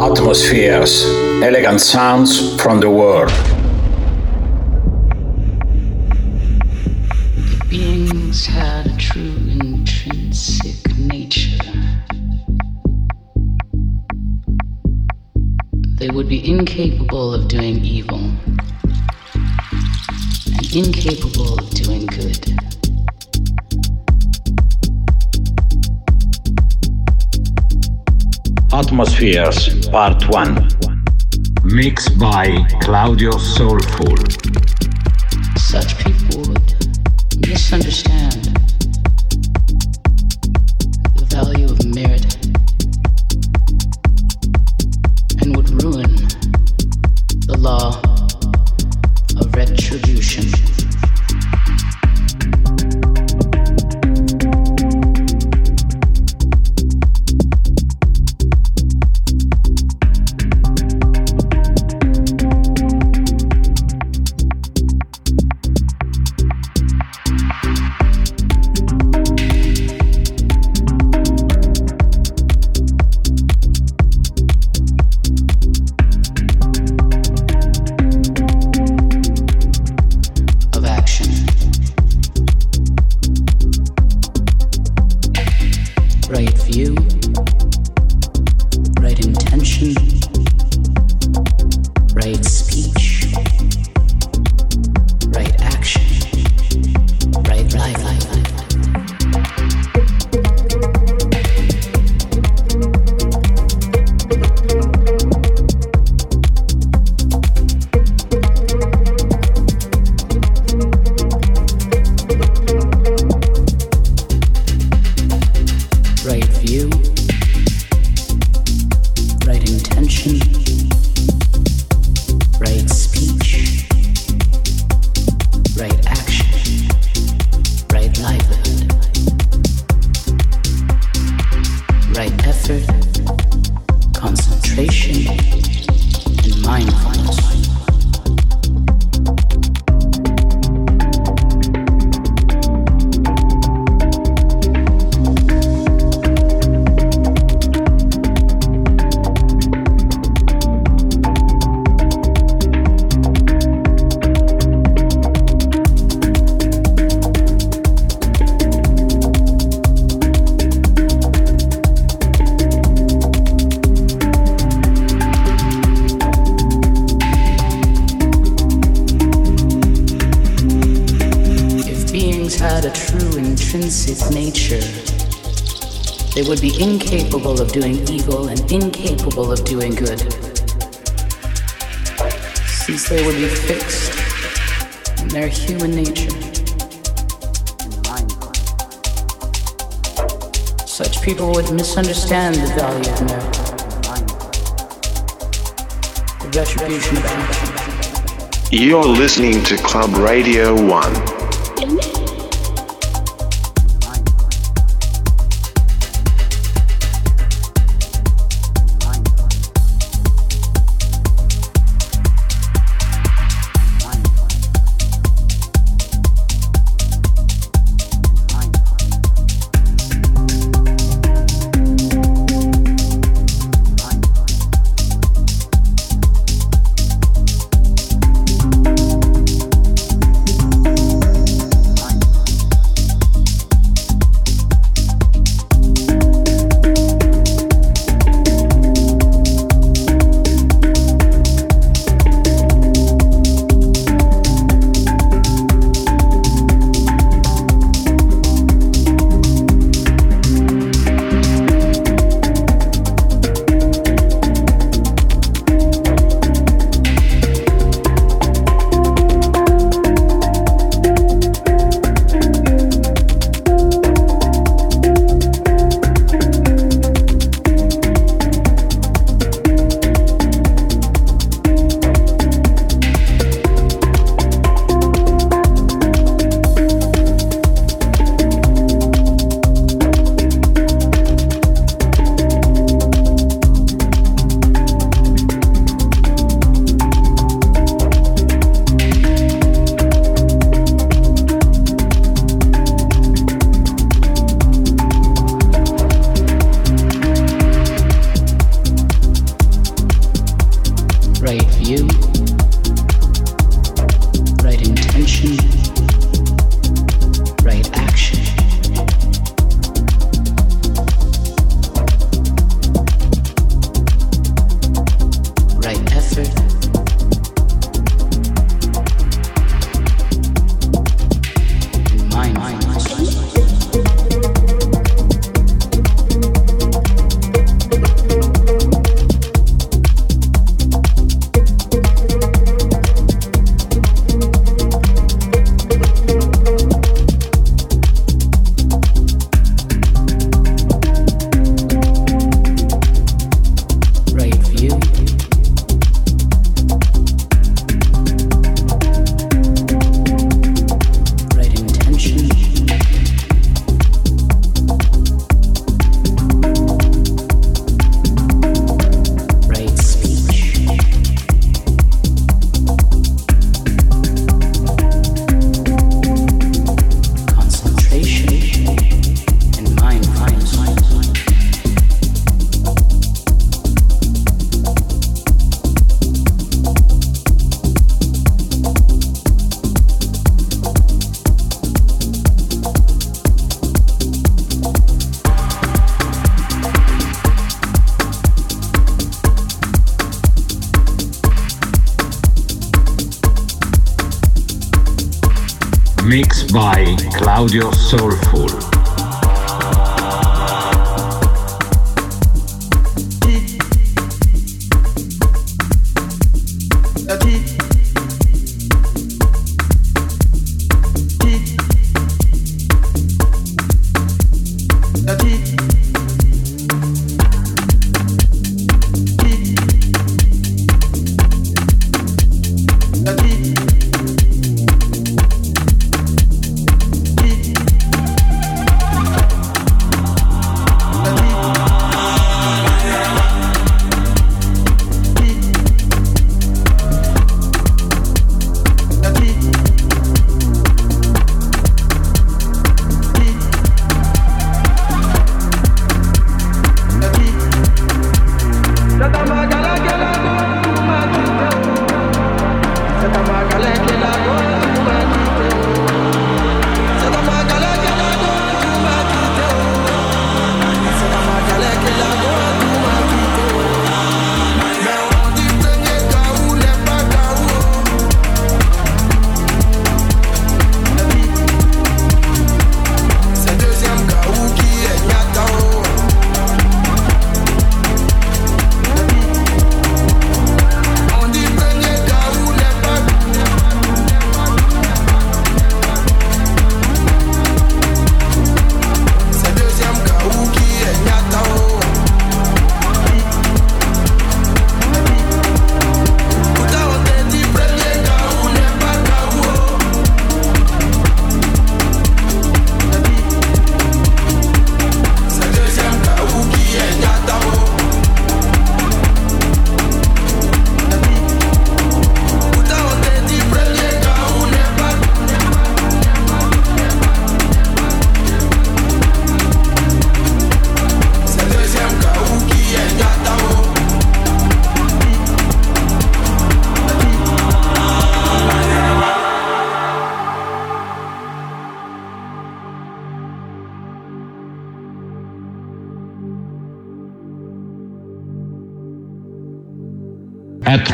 Atmospheres, elegant sounds from the world. Beings had a true intrinsic nature. They would be incapable of doing evil and incapable of doing good. Atmospheres Part 1 Mixed by Claudio Soulful Such people would misunderstand. Radio 1. Audio Soul.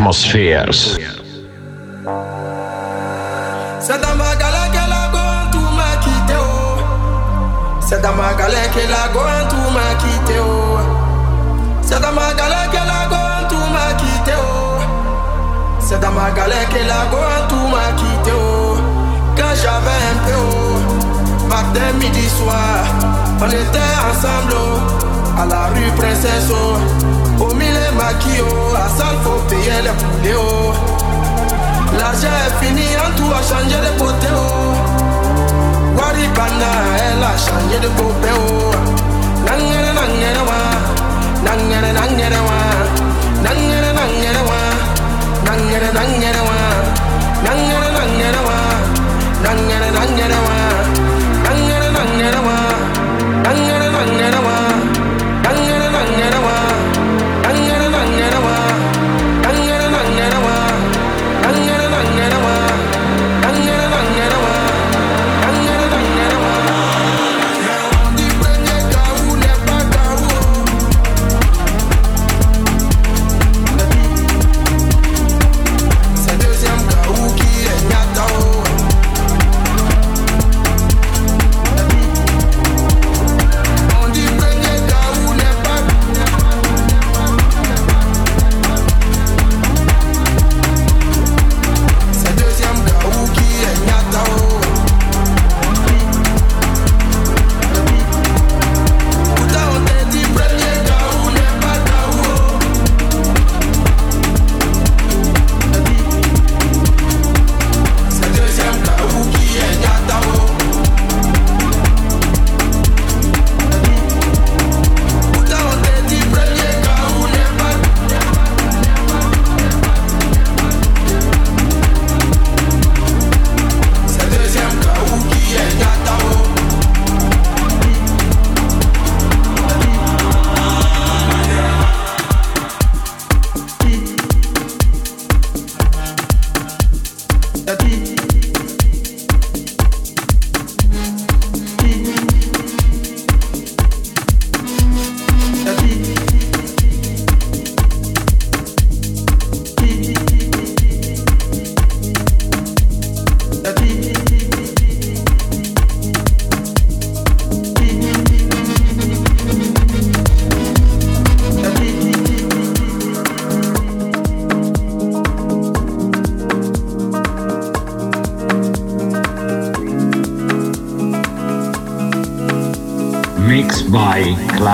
Atmospheres. C'est dans ma galère que la gomme tout m'a quitté. Quitté. C'est dans ma galère que la gomme tout m'a quitté. C'est dans ma tout m'a quitté. Quand j'avais un peu, matin, midi, soir, on était ensemble à la rue Princesse. Au milieu maquillot, à salle faut payer les poulets. Oh. L'argent est fini, en tout a changé de côté. Oh. Waribana, elle a changé de côté. Oh. Nangere, nangere, wa. Nangere, nangere, wa. Nangere, nangere, wa. Nangere, nangere, wa. Nangere, nangere, wa. Nangere, nangere, wa. Nangere, nangere, wa. Nangere, nangere, wa.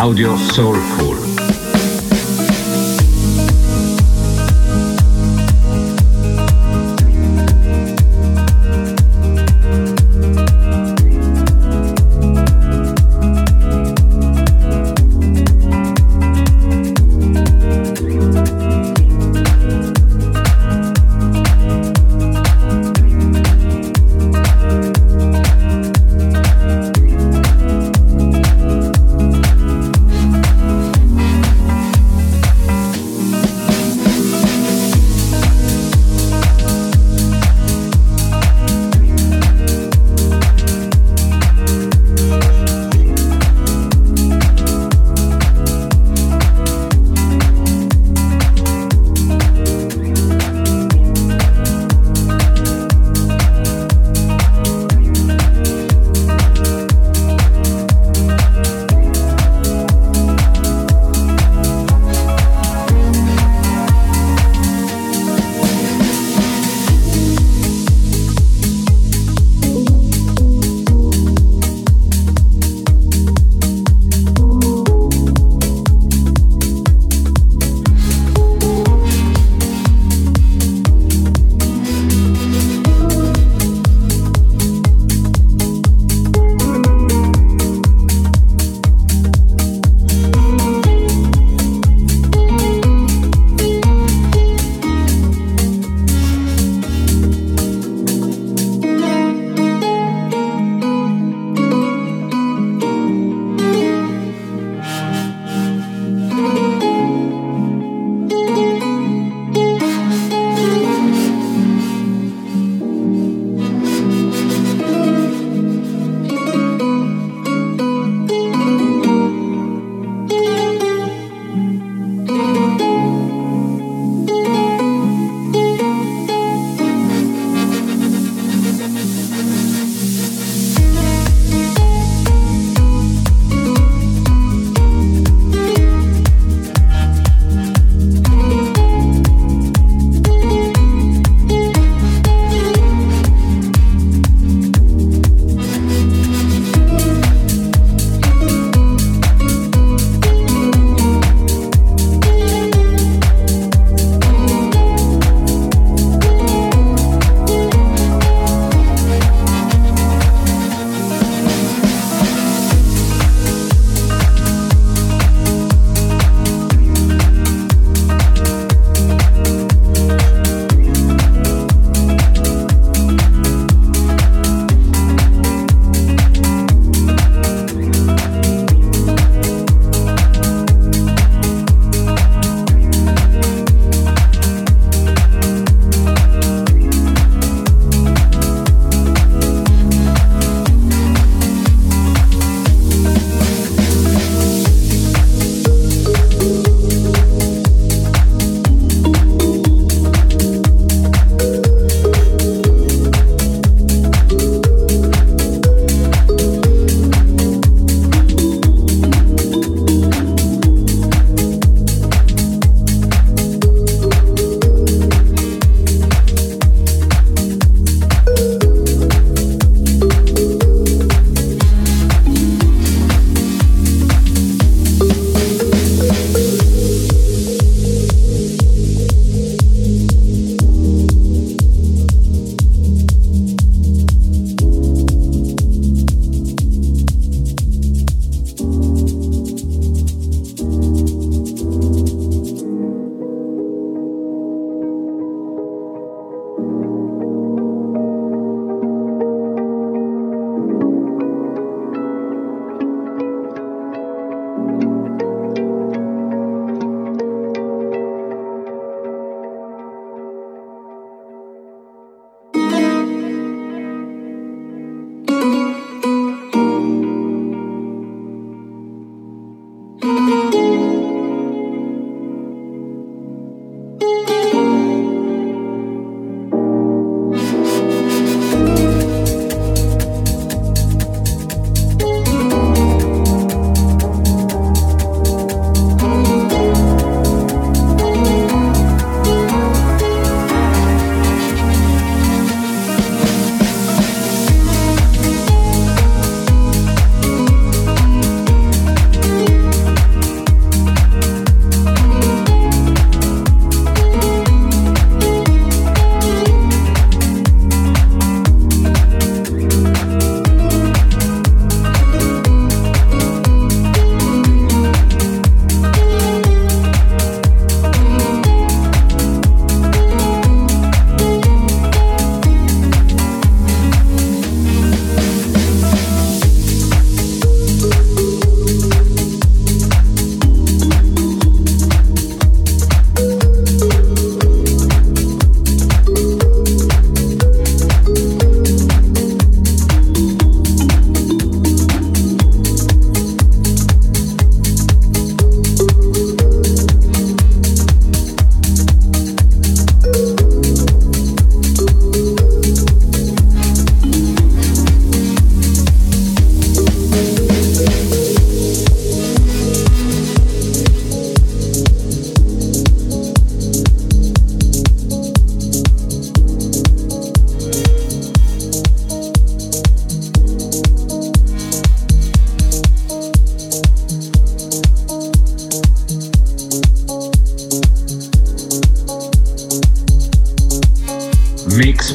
Claudio Soulful.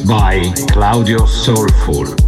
By Claudio Soulful.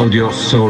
Claudio Soulful.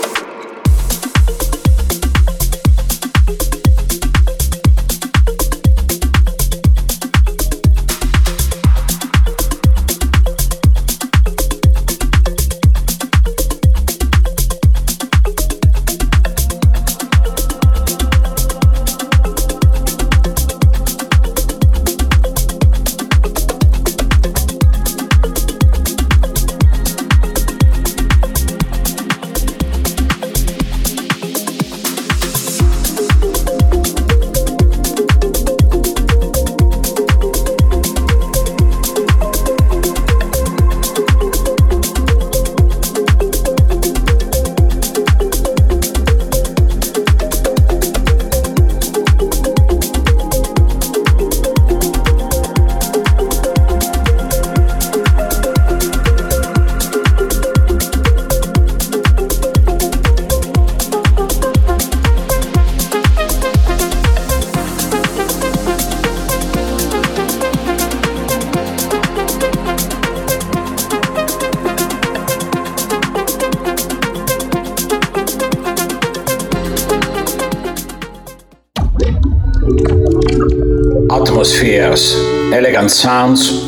Sounds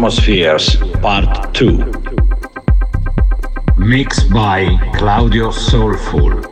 Atmospheres Part 2 Mixed by Claudio Soulful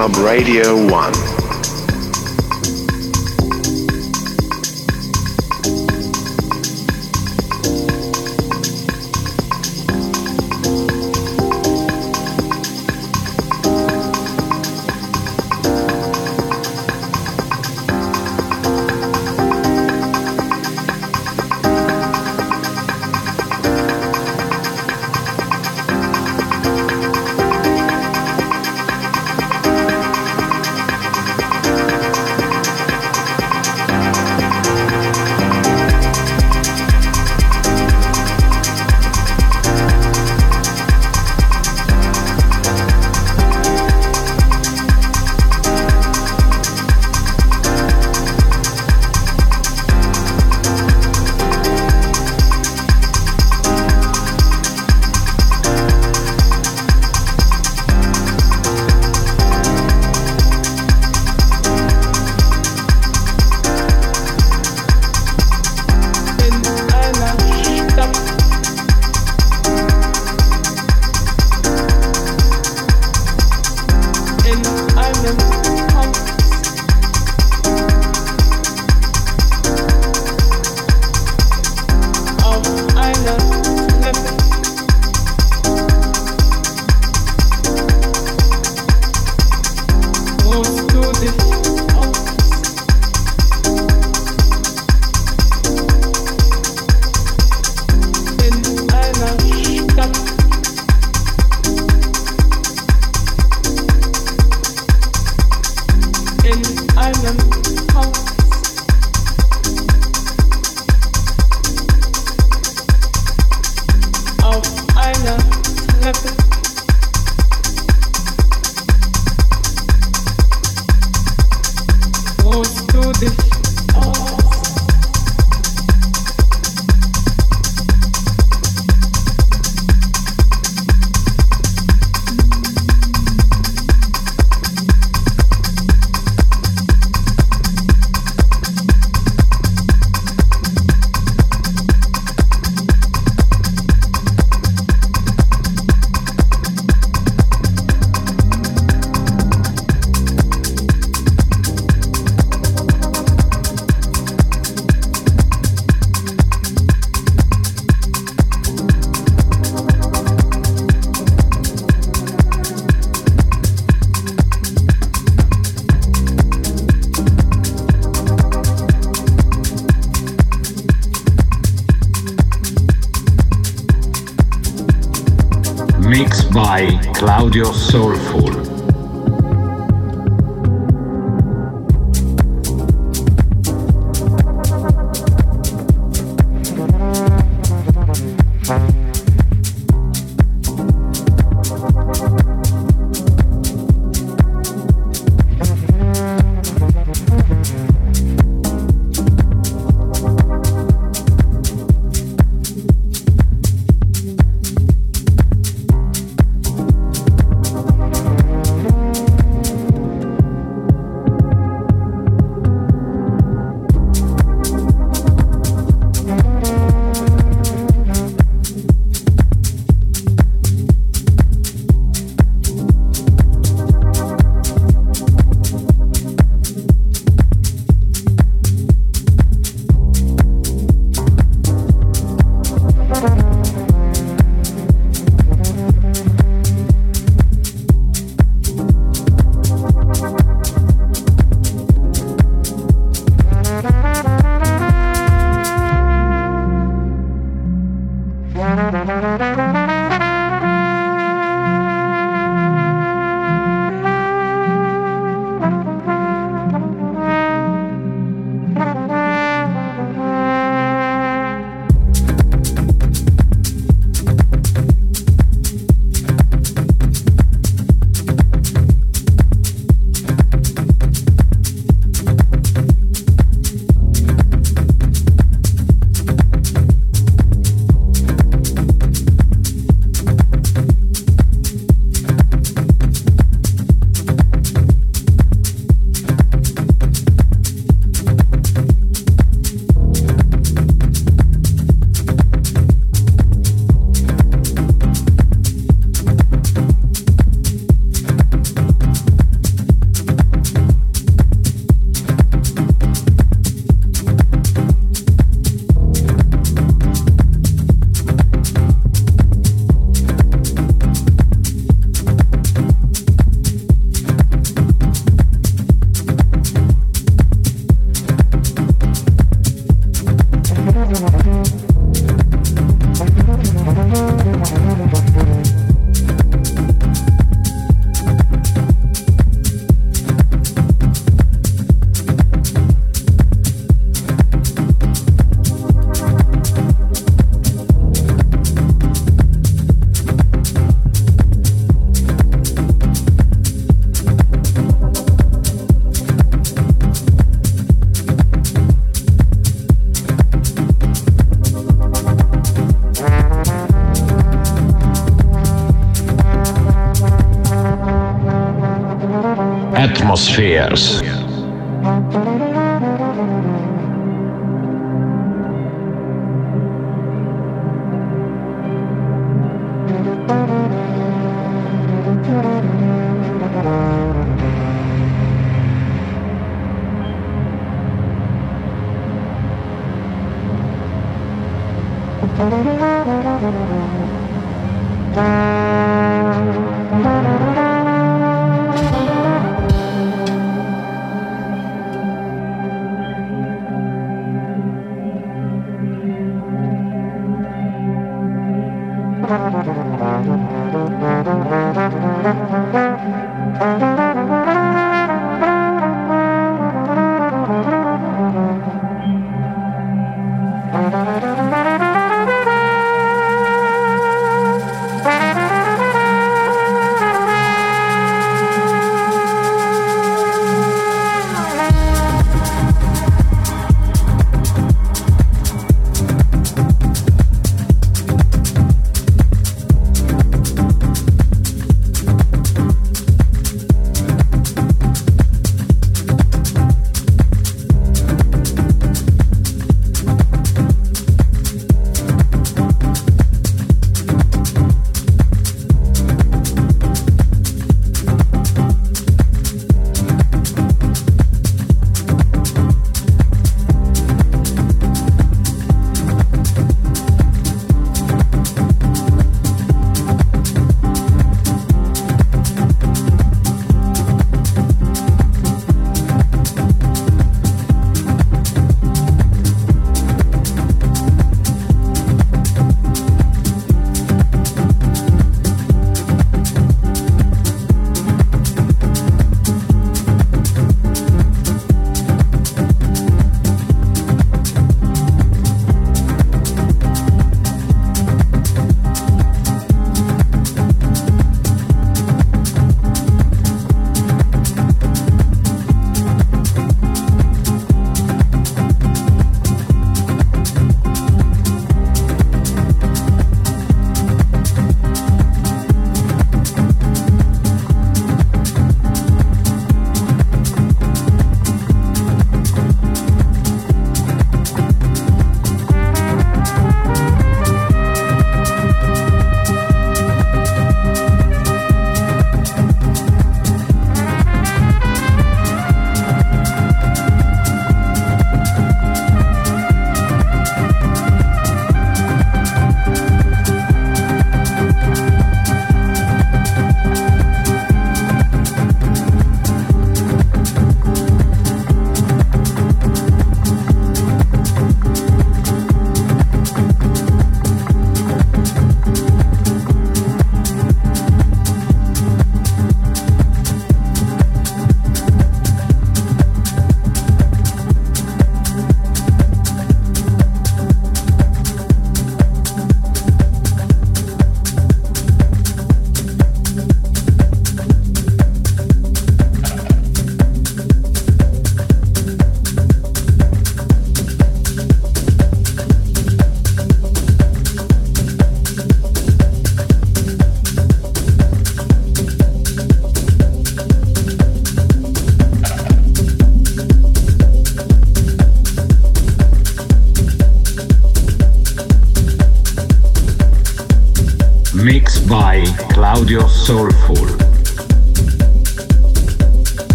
Club Radio 1.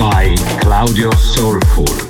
by Claudio Soulful.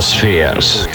Atmospheres.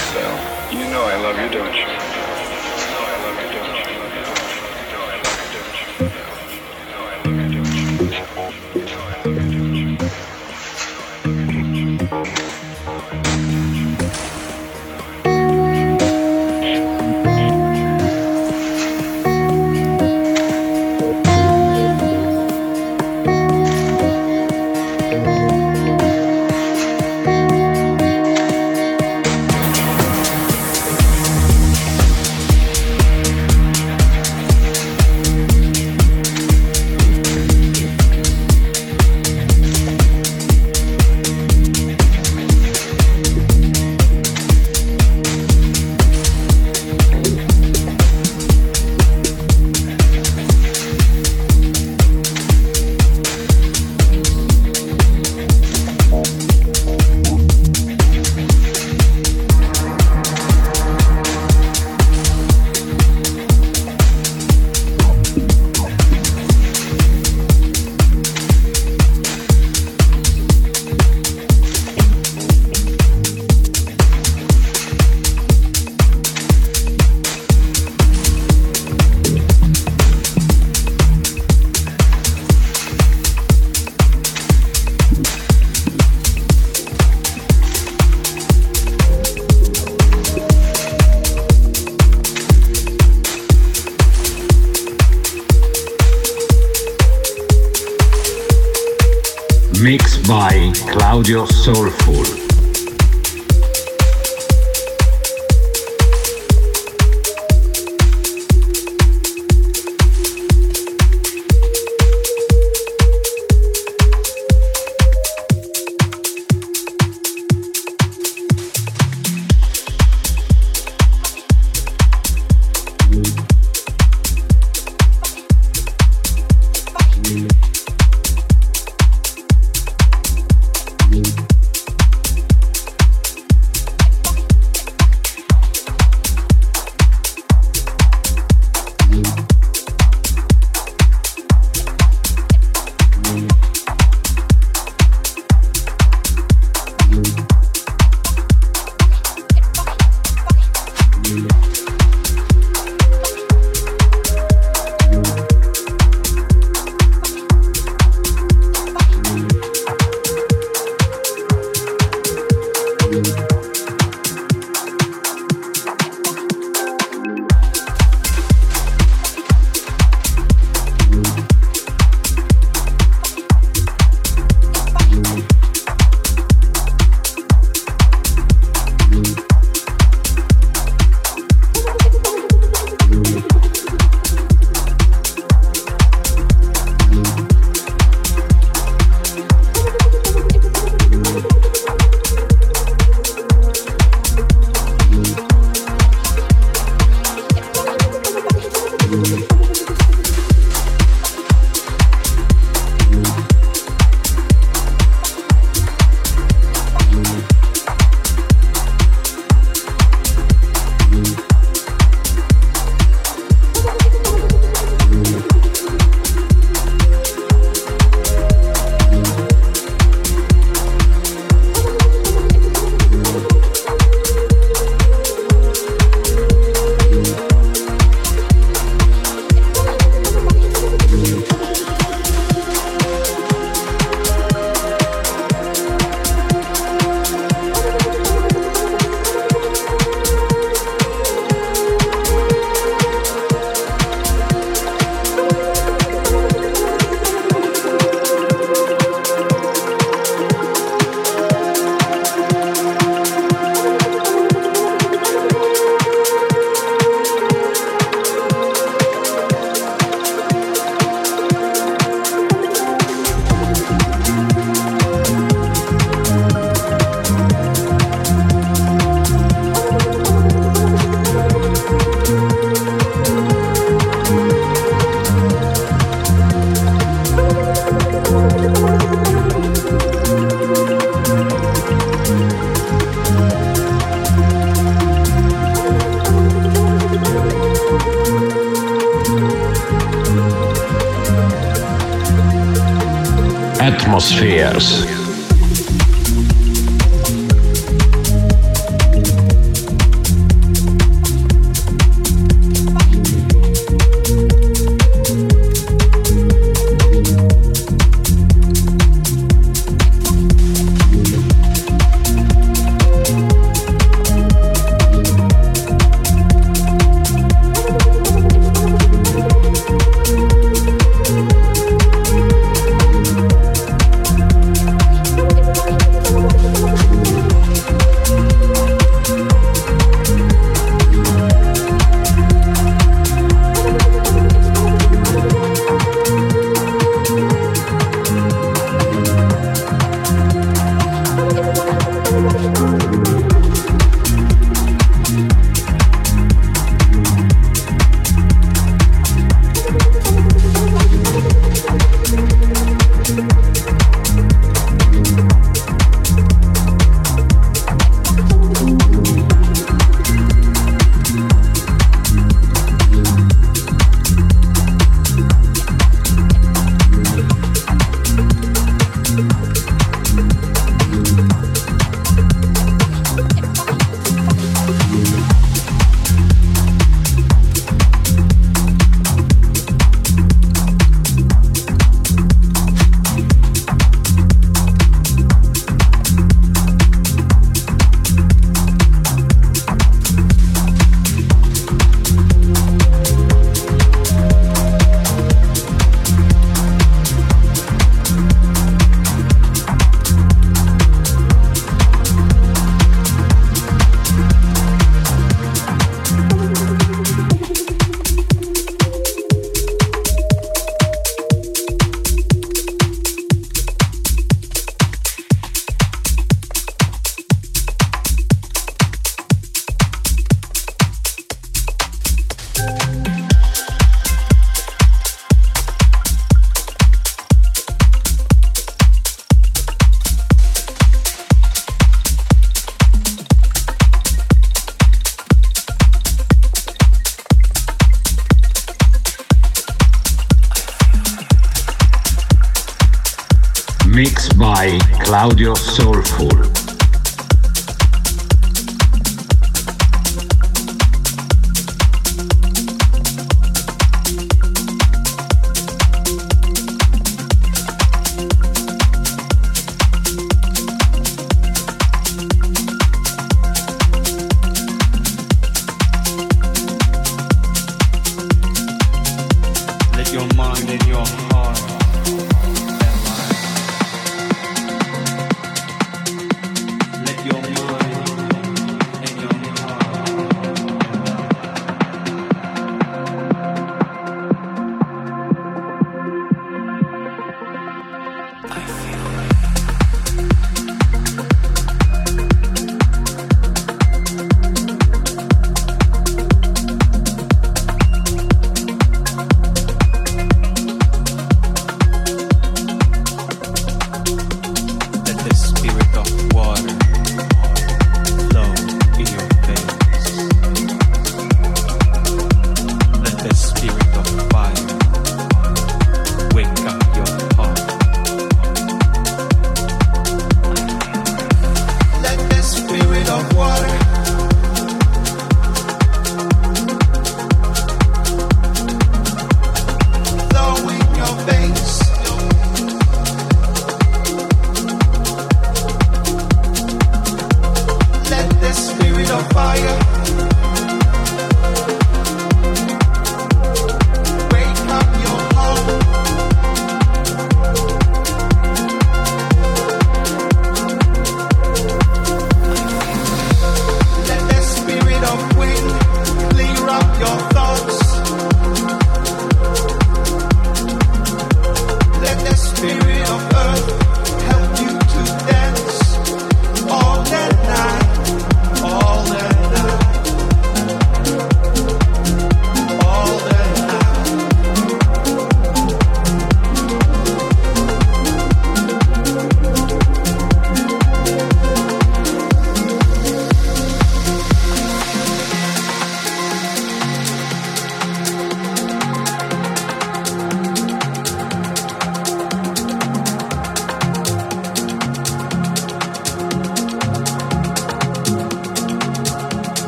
Claudio Soulful.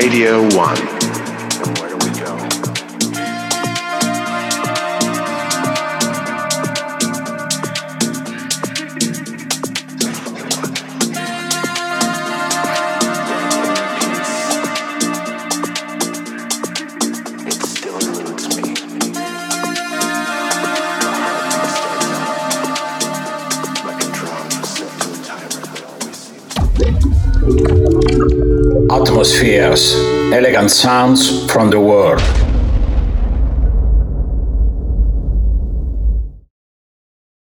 Radio sounds from the world.